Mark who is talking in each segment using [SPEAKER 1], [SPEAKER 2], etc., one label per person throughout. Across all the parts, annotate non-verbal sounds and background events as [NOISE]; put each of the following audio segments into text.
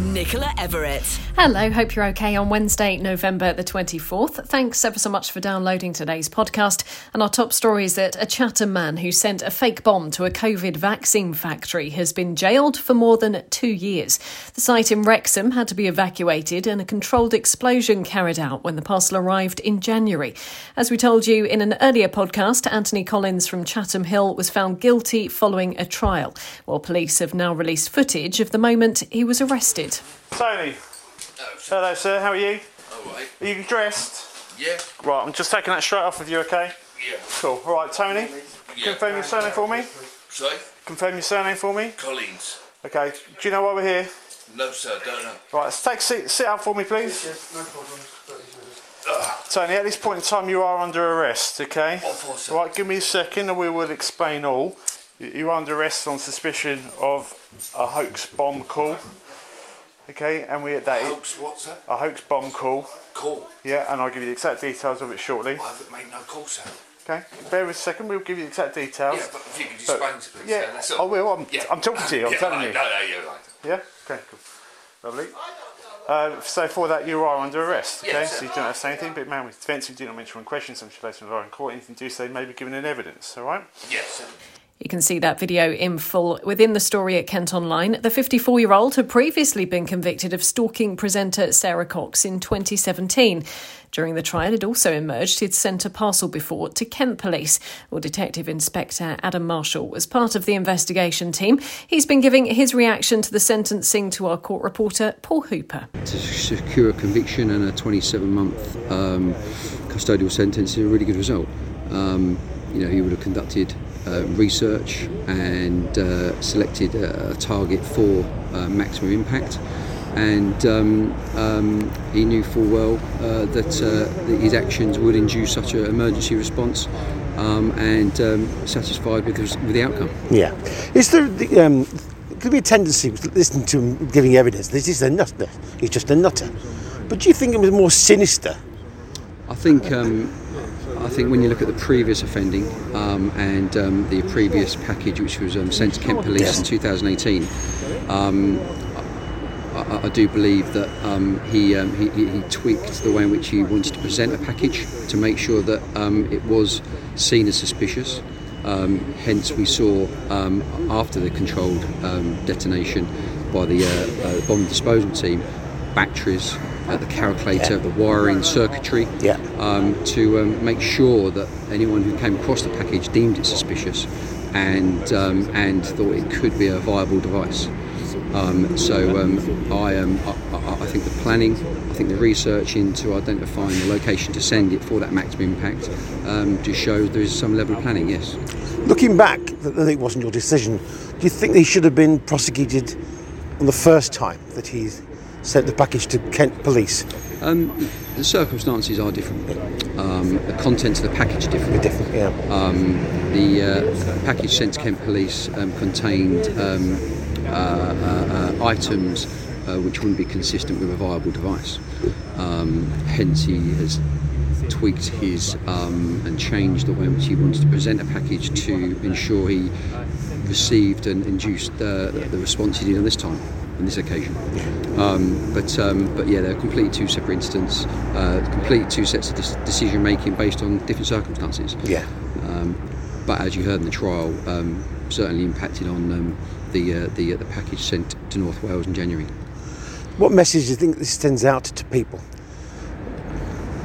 [SPEAKER 1] Nicola Everett.
[SPEAKER 2] Hello, hope you're okay on Wednesday, November the 24th. Thanks ever so much for downloading today's podcast. And our top story is that a Chatham man who sent a fake bomb to a COVID vaccine factory has been jailed for more than two years. The site in Wrexham had to be evacuated and a controlled explosion carried out when the parcel arrived in January. As we told you in an earlier podcast, Anthony Collins from Chatham Hill was found guilty following a trial. Well, police have now released footage of the moment he was arrested.
[SPEAKER 3] Tony. Hello, sir. How are you?
[SPEAKER 4] All right.
[SPEAKER 3] Are you dressed?
[SPEAKER 4] Yeah.
[SPEAKER 3] Right, I'm just taking that straight off with you, okay?
[SPEAKER 4] Yeah.
[SPEAKER 3] Cool. All right, Tony.
[SPEAKER 4] Yeah.
[SPEAKER 3] Confirm your surname for me.
[SPEAKER 4] Sorry?
[SPEAKER 3] Confirm your surname for me.
[SPEAKER 4] Collins.
[SPEAKER 3] Okay. Do you know why we're here?
[SPEAKER 4] No, sir, don't know.
[SPEAKER 3] Right, let's take a seat. Sit up for me, please. Tony, at this point in time, you are under arrest, okay?
[SPEAKER 4] What for, sir?
[SPEAKER 3] Right, give me a second and we will explain all. You- You're under arrest on suspicion of a hoax bomb call. Okay, and we at that
[SPEAKER 4] Hoax, what, sir?
[SPEAKER 3] a hoax bomb call.
[SPEAKER 4] Call.
[SPEAKER 3] Yeah, and I'll give you the exact details of it shortly.
[SPEAKER 4] I haven't made no call, sir.
[SPEAKER 3] Okay, bear with a second. We'll give you the exact details.
[SPEAKER 4] Yeah, but if you could
[SPEAKER 3] But-
[SPEAKER 4] explain to me,
[SPEAKER 3] yeah,
[SPEAKER 4] that's
[SPEAKER 3] I
[SPEAKER 4] all.
[SPEAKER 3] will. I'm,
[SPEAKER 4] Yeah.
[SPEAKER 3] I'm talking to you. I'm [LAUGHS]
[SPEAKER 4] yeah,
[SPEAKER 3] telling you.
[SPEAKER 4] No, no, you're right.
[SPEAKER 3] Yeah. Okay. Cool. Lovely. Uh, so for that, you are under arrest. Okay.
[SPEAKER 4] Yes,
[SPEAKER 3] so you don't have to say anything. But man, with defence, you do not mention one question. Some relations are in court. Anything do say may be given in evidence. All right.
[SPEAKER 4] Yes, sir.
[SPEAKER 2] You can see that video in full within the story at Kent Online. The 54 year old had previously been convicted of stalking presenter Sara Cox in 2017. During the trial, it also emerged he'd sent a parcel before to Kent Police. Well, Detective Inspector Adam Marshall was part of the investigation team. He's been giving his reaction to the sentencing to our court reporter, Paul Hooper.
[SPEAKER 5] to secure a conviction and a 27 month um, custodial sentence is a really good result. Um, you know, he would have conducted uh, research and uh, selected a, a target for uh, maximum impact. And um, um, he knew full well uh, that, uh, that his actions would induce such an emergency response um, and um, satisfied with the, with the outcome.
[SPEAKER 6] Yeah. Is there the, um, could be a tendency with listening to him giving evidence? This is a nutter. He's just a nutter. But do you think it was more sinister?
[SPEAKER 5] I think um, think when you look at the previous offending um, and um, the previous package, which was um, sent to Kent Police in 2018, um, I, I- I do believe that um, he, um, he he tweaked the way in which he wanted to present a package to make sure that um, it was seen as suspicious. Um, hence, we saw um, after the controlled um, detonation by the uh, uh, bomb disposal team batteries, uh, the calculator, the wiring, circuitry,
[SPEAKER 6] Yeah.
[SPEAKER 5] um, to um, make sure that anyone who came across the package deemed it suspicious and um, and thought it could be a viable device. Um, so um, I, um, I, I I think the planning, I think the research into identifying the location to send it for that maximum impact um, just shows there is some level of planning. Yes.
[SPEAKER 6] Looking back, that it wasn't your decision. Do you think he should have been prosecuted on the first time that he sent the package to Kent Police?
[SPEAKER 5] Um, the circumstances are different. Um, the contents of the package are different.
[SPEAKER 6] Different, yeah.
[SPEAKER 5] Um, the uh, package sent to Kent Police um, contained um, uh, uh, uh, items uh, which wouldn't be consistent with a viable device. Um, hence, he has tweaked his um, and changed the way in which he wanted to present a package to ensure he received and induced uh, the response he did on this time, on this occasion. Um, but um, but yeah, they're completely two separate incidents, uh, completely two sets of dis- decision making based on different circumstances.
[SPEAKER 6] Yeah.
[SPEAKER 5] Um, but as you heard in the trial, um, certainly impacted on um, the uh, the uh, the package sent to North Wales in January.
[SPEAKER 6] What message do you think this sends out to people?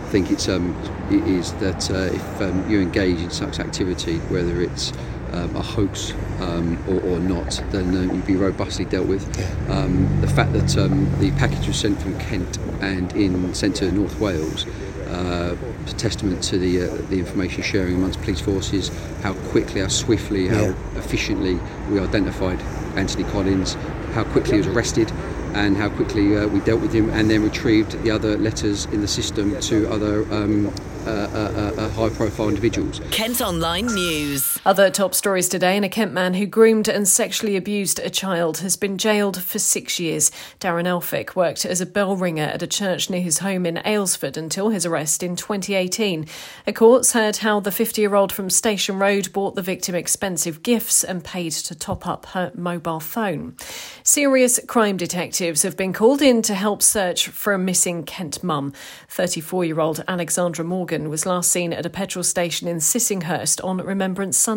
[SPEAKER 5] I think it's um, it is that uh, if um, you engage in such activity, whether it's um, a hoax um, or, or not, then uh, you'd be robustly dealt with. Um, the fact that um, the package was sent from Kent and in sent to North Wales. Uh, is a testament to the uh, the information sharing amongst police forces, how quickly, how swiftly, how
[SPEAKER 6] Yeah.
[SPEAKER 5] efficiently we identified Anthony Collins, how quickly he was arrested, and how quickly uh, we dealt with him, and then retrieved the other letters in the system to other um, uh, high profile individuals.
[SPEAKER 1] Kent Online News.
[SPEAKER 2] Other top stories today: and a Kent man who groomed and sexually abused a child has been jailed for six years. Darren Elphick worked as a bell ringer at a church near his home in Aylesford until his arrest in 2018. A court's heard how the 50 year old from Station Road bought the victim expensive gifts and paid to top up her mobile phone. Serious crime detectives have been called in to help search for a missing Kent mum. 34 year old Alexandra Morgan was last seen at a petrol station in Sissinghurst on Remembrance Sunday.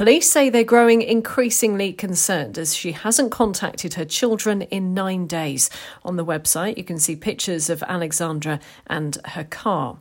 [SPEAKER 2] Police say they're growing increasingly concerned as she hasn't contacted her children in nine days. On the website, you can see pictures of Alexandra and her car.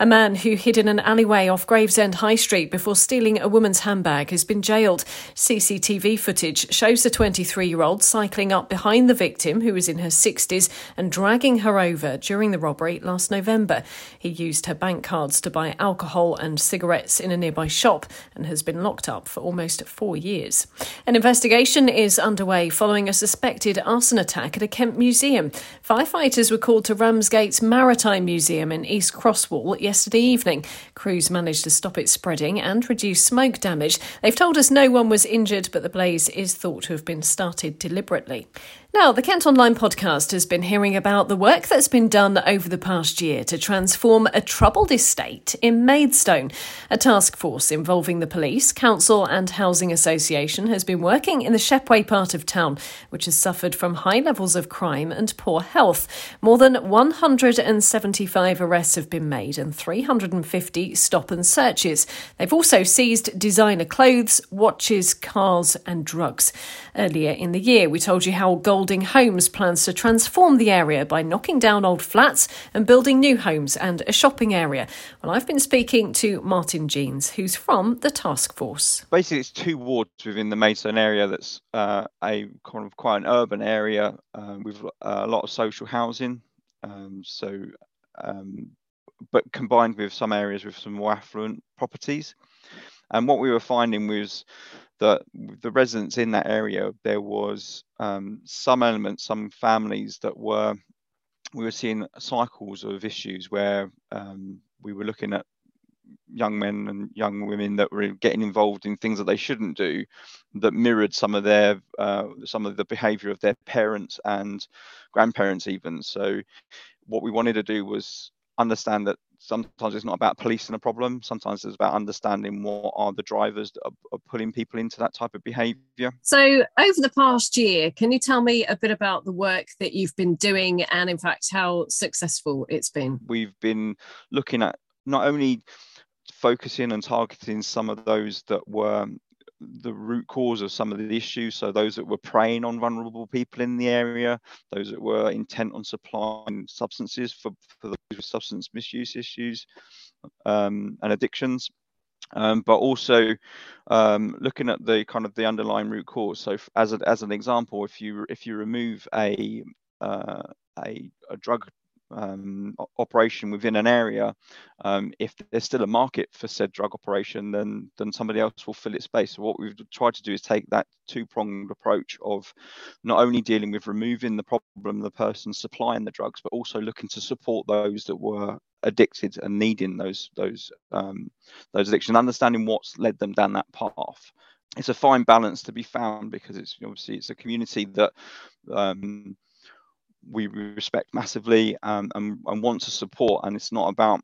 [SPEAKER 2] A man who hid in an alleyway off Gravesend High Street before stealing a woman's handbag has been jailed. CCTV footage shows the 23 year old cycling up behind the victim, who was in her 60s, and dragging her over during the robbery last November. He used her bank cards to buy alcohol and cigarettes in a nearby shop and has been locked up for almost four years. An investigation is underway following a suspected arson attack at a Kent museum. Firefighters were called to Ramsgate's Maritime Museum in East Crosswall yesterday evening. Crews managed to stop it spreading and reduce smoke damage. They've told us no one was injured, but the blaze is thought to have been started deliberately. Now, the Kent Online podcast has been hearing about the work that's been done over the past year to transform a troubled estate in Maidstone. A task force involving the police, council, and housing association has been working in the Shepway part of town, which has suffered from high levels of crime and poor health. More than 175 arrests have been made and 350 stop and searches. They've also seized designer clothes, watches, cars, and drugs. Earlier in the year, we told you how gold Golding Homes plans to transform the area by knocking down old flats and building new homes and a shopping area. Well, I've been speaking to Martin Jeans, who's from the task force.
[SPEAKER 7] Basically, it's two wards within the Maidstone area that's uh, a kind of quite an urban area uh, with a lot of social housing. Um, so, um, but combined with some areas with some more affluent properties. And what we were finding was that the residents in that area, there was um, some elements, some families that were, we were seeing cycles of issues where um, we were looking at young men and young women that were getting involved in things that they shouldn't do that mirrored some of their uh, some of the behavior of their parents and grandparents even. So what we wanted to do was understand that sometimes it's not about policing a problem. Sometimes it's about understanding what are the drivers that are, are, pulling people into that type of behavior.
[SPEAKER 2] So over the past year can you tell me a bit about the work that you've been doing and in fact how successful it's been?
[SPEAKER 7] We've been looking at not only focusing and targeting some of those that were the root cause of some of the issues. So those that were preying on vulnerable people in the area, those that were intent on supplying substances for, for the substance misuse issues um, and addictions. Um, but also um, looking at the kind of the underlying root cause. So, as a, as an example, if you if you remove a uh, a, a drug um, operation within an area, um, if there's still a market for said drug operation, then then somebody else will fill its space. So what we've tried to do is take that two-pronged approach of not only dealing with removing the problem, the person supplying the drugs, but also looking to support those that were addicted and needing those those um, those addictions, understanding what's led them down that path. It's a fine balance to be found because it's obviously it's a community that um, we respect massively um, and, and want to support. And it's not about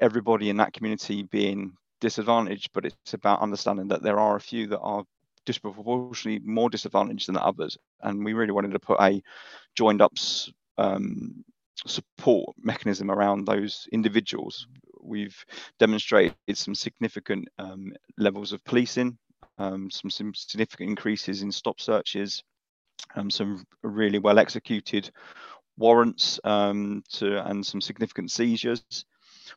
[SPEAKER 7] everybody in that community being disadvantaged, but it's about understanding that there are a few that are disproportionately more disadvantaged than others. And we really wanted to put a joined up um, support mechanism around those individuals. We've demonstrated some significant um, levels of policing, um, some, some significant increases in stop searches, um, some really well executed warrants um, to and some significant seizures.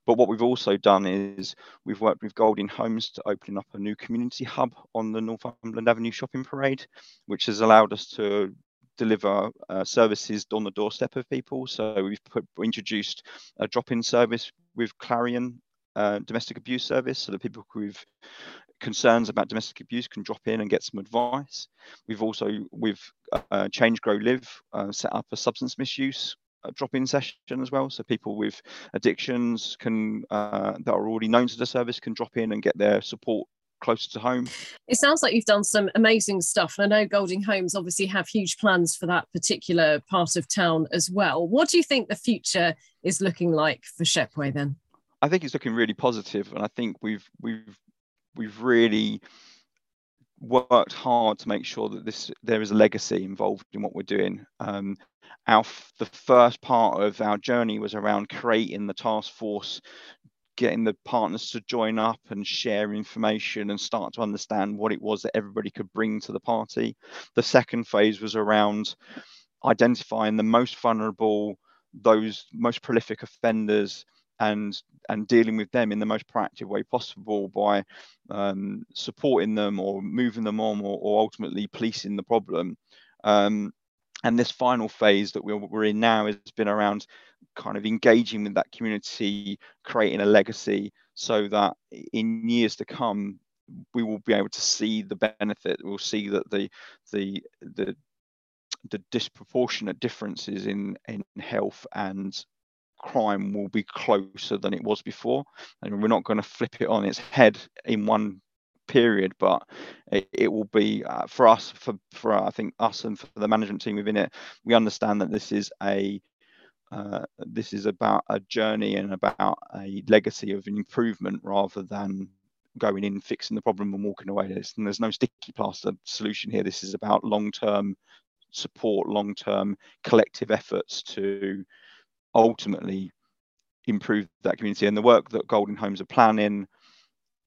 [SPEAKER 7] But what we've also done is we've worked with Golding Homes to open up a new community hub on the Northumberland Avenue shopping parade, which has allowed us to deliver uh, services on the doorstep of people. So we've put, introduced a drop-in service with Clarion uh, domestic abuse service so that people who've concerns about domestic abuse can drop in and get some advice. We've also, with uh, Change Grow Live, uh, set up a substance misuse drop-in session as well, so people with addictions can uh, that are already known to the service can drop in and get their support closer to home.
[SPEAKER 2] It sounds like you've done some amazing stuff. And I know Golding Homes obviously have huge plans for that particular part of town as well. What do you think the future is looking like for Shepway then?
[SPEAKER 7] I think it's looking really positive, and I think we've we've we've really worked hard to make sure that this there is a legacy involved in what we're doing. Um, our the first part of our journey was around creating the task force, getting the partners to join up and share information and start to understand what it was that everybody could bring to the party. The second phase was around identifying the most vulnerable, those most prolific offenders and and dealing with them in the most proactive way possible by um, supporting them or moving them on or, or ultimately policing the problem. Um, and this final phase that we're, we're in now has been around kind of engaging with that community, creating a legacy so that in years to come, we will be able to see the benefit. We'll see that the the the the disproportionate differences in in health and crime will be closer than it was before. And we're not going to flip it on its head in one period but it, it will be uh, for us for for i think us and for the management team within it we understand that this is a uh, this is about a journey and about a legacy of improvement rather than going in fixing the problem and walking away. And there's no sticky plaster solution here. This is about long-term support long-term collective efforts to ultimately improve that community. And the work that Golding Homes are planning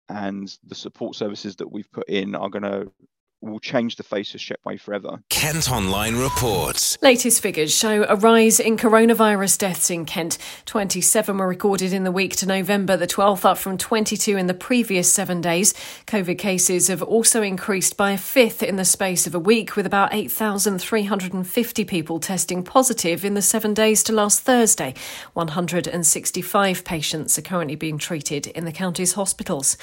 [SPEAKER 7] and the support services that we've put in are going to will change the face of Shepway forever.
[SPEAKER 8] Kent Online reports.
[SPEAKER 2] Latest figures show a rise in coronavirus deaths in Kent. 27 were recorded in the week to November the 12th, up from 22 in the previous seven days. COVID cases have also increased by a fifth in the space of a week, with about 8,350 people testing positive in the seven days to last Thursday. 165 patients are currently being treated in the county's hospitals.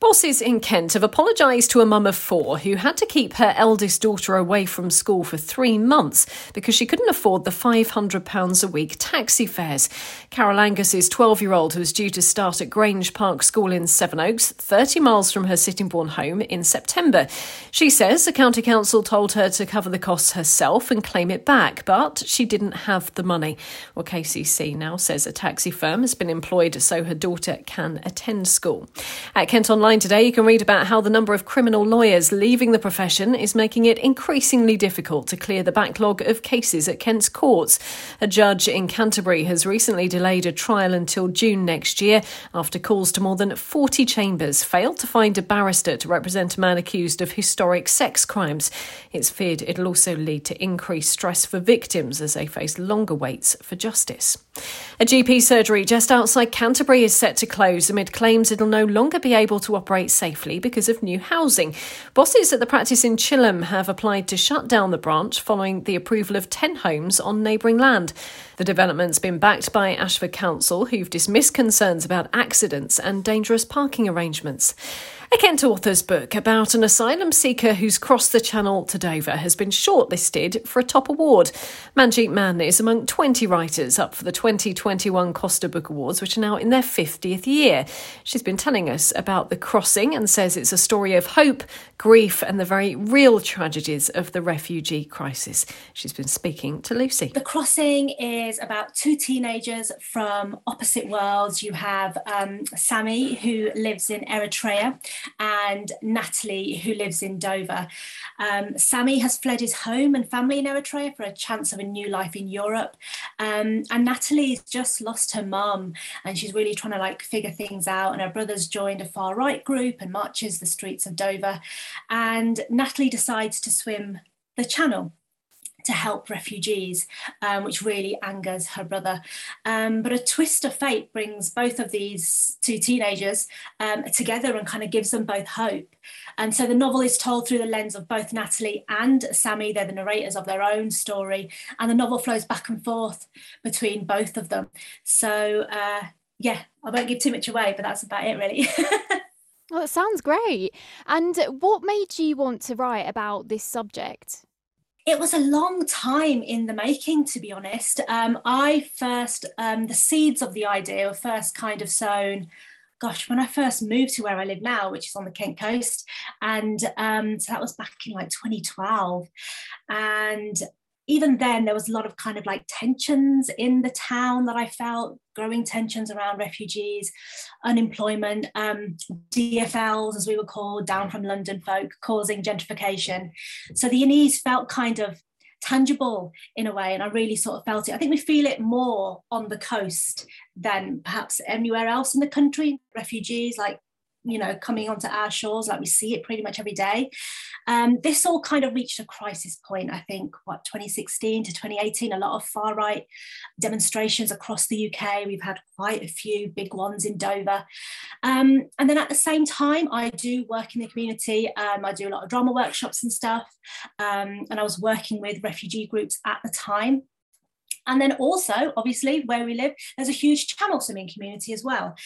[SPEAKER 2] Bosses in Kent have apologised to a mum of four who had to keep her eldest daughter away from school for three months because she couldn't afford the £500 a week taxi fares. Carol Angus's 12 year old was due to start at Grange Park School in Sevenoaks, 30 miles from her Sittingbourne home, in September. She says the County Council told her to cover the costs herself and claim it back, but she didn't have the money. Well, KCC now says a taxi firm has been employed so her daughter can attend school. At Kent Online today, you can read about how the number of criminal lawyers leaving the profession is making it increasingly difficult to clear the backlog of cases at Kent's courts. A judge in Canterbury has recently delayed a trial until June next year after calls to more than 40 chambers failed to find a barrister to represent a man accused of historic sex crimes. It's feared it'll also lead to increased stress for victims as they face longer waits for justice. A GP surgery just outside Canterbury is set to close amid claims it'll no longer be able to operate safely because of new housing. Bosses at the practice in Chilham have applied to shut down the branch following the approval of 10 homes on neighbouring land. The development's been backed by Ashford Council, who've dismissed concerns about accidents and dangerous parking arrangements. A Kent author's book about an asylum seeker who's crossed the channel to Dover has been shortlisted for a top award. Manjeet Mann is among 20 writers up for the 2021 Costa Book Awards, which are now in their 50th year. She's been telling us about the crossing and says it's a story of hope, grief, and the very real tragedies of the refugee crisis. She's been speaking to Lucy.
[SPEAKER 9] The crossing is about two teenagers from opposite worlds. You have um, Sammy, who lives in Eritrea and Natalie, who lives in Dover. Um, Sammy has fled his home and family in Eritrea for a chance of a new life in Europe. Um, and Natalie's just lost her mum and she's really trying to like figure things out. And her brother's joined a far right group and marches the streets of Dover. And Natalie decides to swim the channel to help refugees, um, which really angers her brother. Um, but a twist of fate brings both of these two teenagers um, together and kind of gives them both hope. And so the novel is told through the lens of both Natalie and Sammy. They're the narrators of their own story, and the novel flows back and forth between both of them. So, uh, yeah, I won't give too much away, but that's about it, really. [LAUGHS]
[SPEAKER 10] well, it sounds great. And what made you want to write about this subject?
[SPEAKER 9] It was a long time in the making, to be honest. Um, I first, um, the seeds of the idea were first kind of sown gosh, when I first moved to where I live now, which is on the Kent coast, and um, so that was back in like 2012, and even then there was a lot of kind of like tensions in the town that I felt growing tensions around refugees, unemployment, um, DFLs as we were called, down from London folk, causing gentrification. So the unease felt kind of tangible in a way and i really sort of felt it i think we feel it more on the coast than perhaps anywhere else in the country refugees like you know coming onto our shores like we see it pretty much every day. Um, this all kind of reached a crisis point i think what 2016 to 2018 a lot of far right demonstrations across the uk we've had quite a few big ones in dover. Um, and then at the same time i do work in the community. Um, i do a lot of drama workshops and stuff. Um, and i was working with refugee groups at the time and then also, obviously, where we live, there's a huge channel swimming community as well.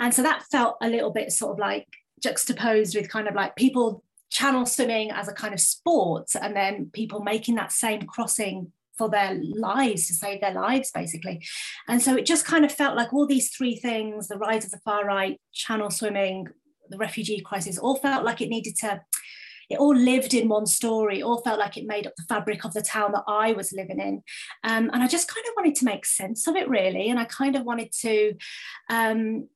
[SPEAKER 9] And so that felt a little bit sort of like juxtaposed with kind of like people channel swimming as a kind of sport and then people making that same crossing for their lives to save their lives basically and so it just kind of felt like all these three things the rise of the far right channel swimming the refugee crisis all felt like it needed to it all lived in one story, all felt like it made up the fabric of the town that I was living in. Um, and I just kind of wanted to make sense of it, really. And I kind of wanted to. Um,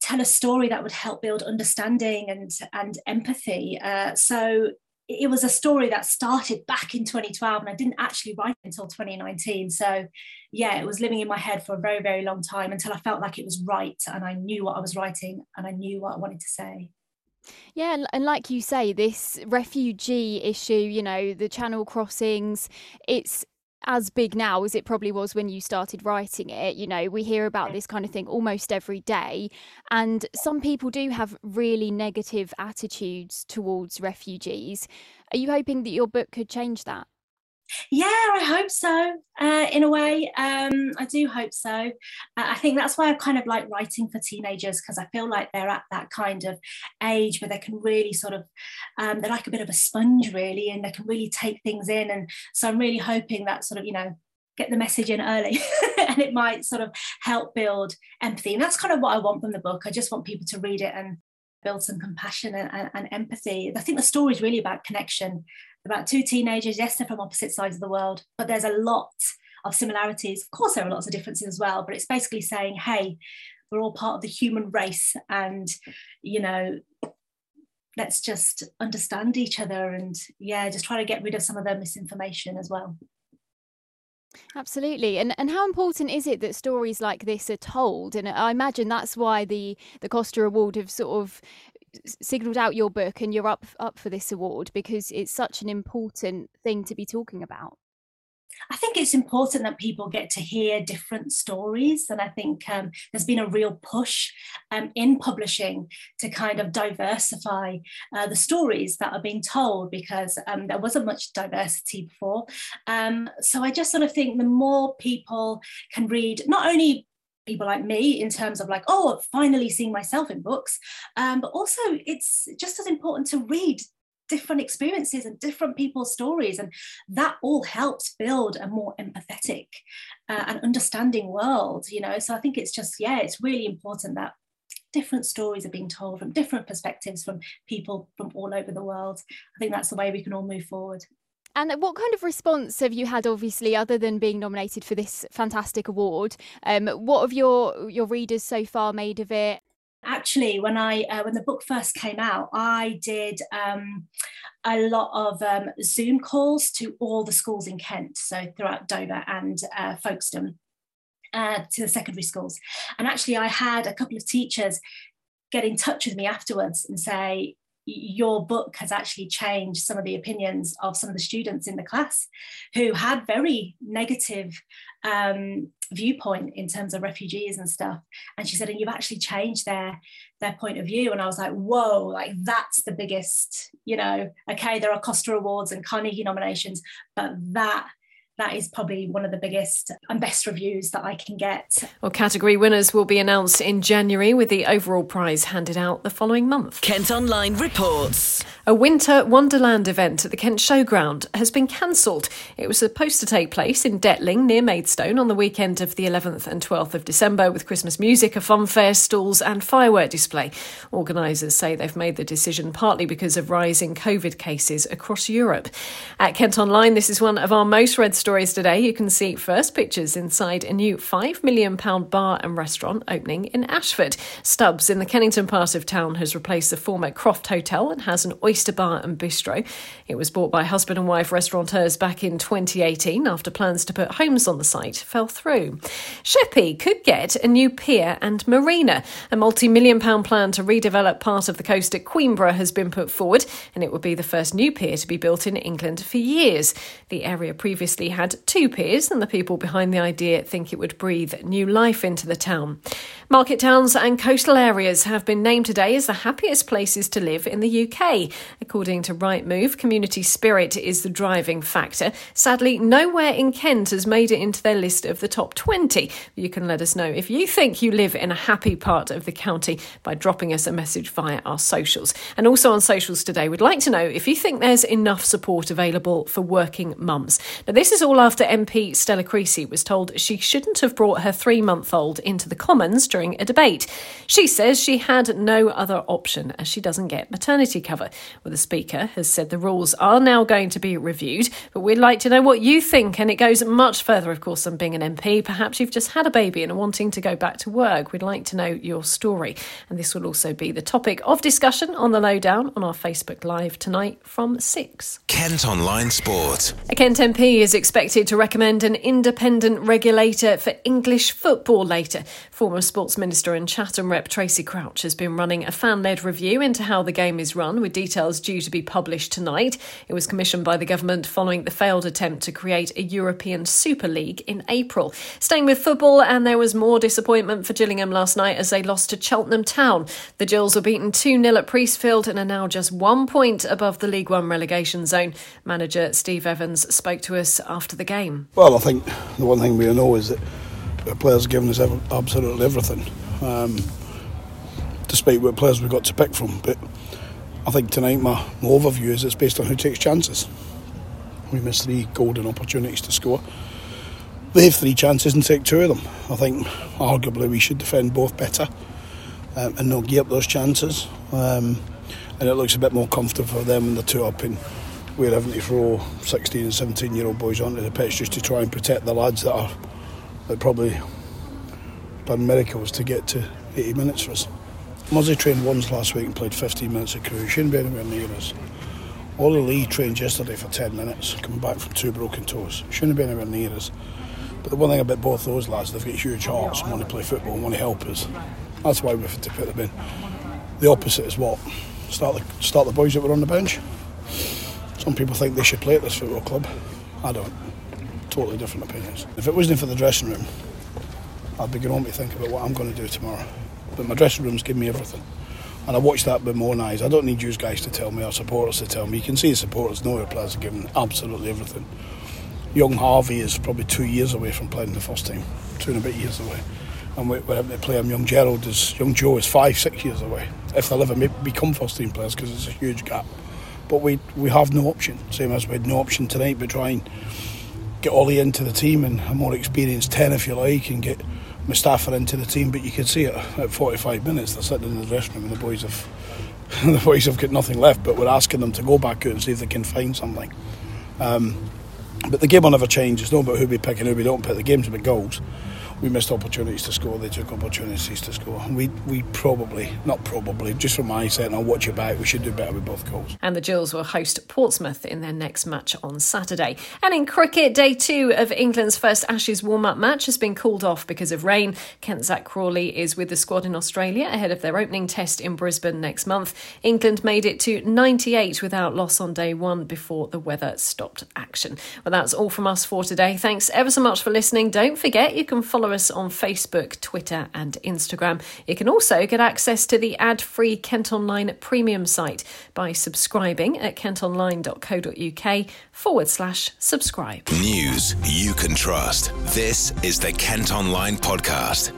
[SPEAKER 9] tell a story that would help build understanding and and empathy uh, so it was a story that started back in 2012 and I didn't actually write until 2019. So, yeah, it was living in my head for a very, very long time until I felt like it was right and I knew what I was writing and I knew what I wanted to say.
[SPEAKER 10] Yeah, and like you say, this refugee issue, you know, the channel crossings, it's as big now as it probably was when you started writing it. You know, we hear about this kind of thing almost every day. And some people do have really negative attitudes towards refugees. Are you hoping that your book could change that?
[SPEAKER 9] Yeah, I hope so. Uh, in a way, um, I do hope so. Uh, I think that's why I kind of like writing for teenagers because I feel like they're at that kind of age where they can really sort of, um, they're like a bit of a sponge, really, and they can really take things in. And so I'm really hoping that sort of, you know, get the message in early [LAUGHS] and it might sort of help build empathy. And that's kind of what I want from the book. I just want people to read it and build some compassion and, and, and empathy. I think the story is really about connection about two teenagers. Yes, they're from opposite sides of the world, but there's a lot of similarities. Of course, there are lots of differences as well, but it's basically saying, hey, we're all part of the human race and, you know, let's just understand each other and, yeah, just try to get rid of some of the misinformation as well.
[SPEAKER 10] Absolutely. And and how important is it that stories like this are told? And I imagine that's why the the Costa Award have sort of signaled out your book and you're up up for this award because it's such an important thing to be talking about.
[SPEAKER 9] I think it's important that people get to hear different stories. And I think um, there's been a real push um, in publishing to kind of diversify uh, the stories that are being told because um, there wasn't much diversity before. Um, so I just sort of think the more people can read, not only people like me in terms of like oh finally seeing myself in books. Um, but also it's just as important to read different experiences and different people's stories and that all helps build a more empathetic uh, and understanding world you know? So i think it's just yeah it's really important that different stories are being told from different perspectives from people from all over the world. I think that's the way we can all move forward
[SPEAKER 10] and what kind of response have you had, obviously, other than being nominated for this fantastic award? Um, what have your your readers so far made of it?
[SPEAKER 9] Actually, when I uh, when the book first came out, I did um, a lot of um, Zoom calls to all the schools in Kent, so throughout Dover and uh, Folkestone, uh, to the secondary schools. And actually, I had a couple of teachers get in touch with me afterwards and say, your book has actually changed some of the opinions of some of the students in the class who had very negative um, viewpoint in terms of refugees and stuff. And she said, and you've actually changed their their point of view. And I was like, whoa, like that's the biggest, you know, okay, there are Costa Awards and Carnegie nominations, but that that is probably one of the biggest and best reviews that I can get.
[SPEAKER 2] Well, category winners will be announced in January with the overall prize handed out the following month.
[SPEAKER 1] Kent Online reports.
[SPEAKER 2] A winter Wonderland event at the Kent Showground has been cancelled. It was supposed to take place in Detling near Maidstone on the weekend of the 11th and 12th of December with Christmas music, a fun fair, stalls, and firework display. Organisers say they've made the decision partly because of rising COVID cases across Europe. At Kent Online, this is one of our most read stories today. You can see first pictures inside a new £5 million bar and restaurant opening in Ashford. Stubbs in the Kennington part of town has replaced the former Croft Hotel and has an oyster Oyster Bar and Bistro. It was bought by husband and wife restaurateurs back in 2018 after plans to put homes on the site fell through. Sheppey could get a new pier and marina. A multi million pound plan to redevelop part of the coast at Queenborough has been put forward, and it would be the first new pier to be built in England for years. The area previously had two piers, and the people behind the idea think it would breathe new life into the town. Market towns and coastal areas have been named today as the happiest places to live in the UK. According to Rightmove, community spirit is the driving factor. Sadly, nowhere in Kent has made it into their list of the top 20. You can let us know if you think you live in a happy part of the county by dropping us a message via our socials. And also on socials today, we'd like to know if you think there's enough support available for working mums. Now, this is all after MP Stella Creasy was told she shouldn't have brought her three month old into the Commons during a debate. She says she had no other option as she doesn't get maternity cover. Well, the Speaker has said the rules are now going to be reviewed, but we'd like to know what you think. And it goes much further, of course, than being an MP. Perhaps you've just had a baby and are wanting to go back to work. We'd like to know your story. And this will also be the topic of discussion on the lowdown on our Facebook Live tonight from 6.
[SPEAKER 8] Kent Online Sport.
[SPEAKER 2] A Kent MP is expected to recommend an independent regulator for English football later. Former Sports Minister and Chatham Rep Tracey Crouch has been running a fan led review into how the game is run, with details due to be published tonight. It was commissioned by the government following the failed attempt to create a European Super League in April. Staying with football, and there was more disappointment for Gillingham last night as they lost to Cheltenham Town. The Gills were beaten 2 0 at Priestfield and are now just one point above the League One relegation zone. Manager Steve Evans spoke to us after the game.
[SPEAKER 11] Well, I think the one thing we know is that the players have given us absolutely everything, um, despite what players we've got to pick from. But I think tonight my, my overview is it's based on who takes chances. We missed three golden opportunities to score. They have three chances and take two of them. I think arguably we should defend both better um, and not give up those chances. Um, and it looks a bit more comfortable for them when they're two up and we're having to throw 16 and 17 year old boys onto the pitch just to try and protect the lads that are that probably done miracles to get to 80 minutes for us. Muzzy trained once last week and played 15 minutes of Crewe. He shouldn't be anywhere near us. Ollie Lee trained yesterday for 10 minutes, coming back from two broken toes. Shouldn't be anywhere near us. But the one thing about both those lads, they've got huge hearts and want to play football and want to help us. That's why we've had to put them in. The opposite is what? Start the, start the boys that were on the bench. Some people think they should play at this football club. I don't. Totally different opinions. If it wasn't for the dressing room, I'd be going home to think about what I'm going to do tomorrow. But my dressing room's given me everything. And I watch that with my own eyes. I don't need you guys to tell me or supporters to tell me. You can see the supporters know our players are given absolutely everything. Young Harvey is probably two years away from playing the first team, two and a bit years away. And we're having to play him. Young Gerald is, young Joe is five, six years away. If they'll ever become first team players, because it's a huge gap. But we we have no option. Same as we had no option tonight, but try and get Ollie into the team and a more experienced ten, if you like, and get Mustafa into the team. But you can see it at 45 minutes. They're sitting in the dressing room, and the boys have [LAUGHS] the boys have got nothing left. But we're asking them to go back out and see if they can find something. Um, but the game will never change. It's not about who we pick and who we don't pick. The game's about goals we missed opportunities to score. They took opportunities to score. We we probably not probably just from my set I'll watch it back. We should do better with both goals.
[SPEAKER 2] And the Gills will host Portsmouth in their next match on Saturday. And in cricket, day two of England's first Ashes warm-up match has been called off because of rain. Kent Zach Crawley is with the squad in Australia ahead of their opening test in Brisbane next month. England made it to 98 without loss on day one before the weather stopped action. Well, that's all from us for today. Thanks ever so much for listening. Don't forget you can follow follow us on Facebook, Twitter, and Instagram. You can also get access to the ad free Kent Online premium site by subscribing at kentonline.co.uk forward slash subscribe.
[SPEAKER 8] News you can trust. This is the Kent Online Podcast.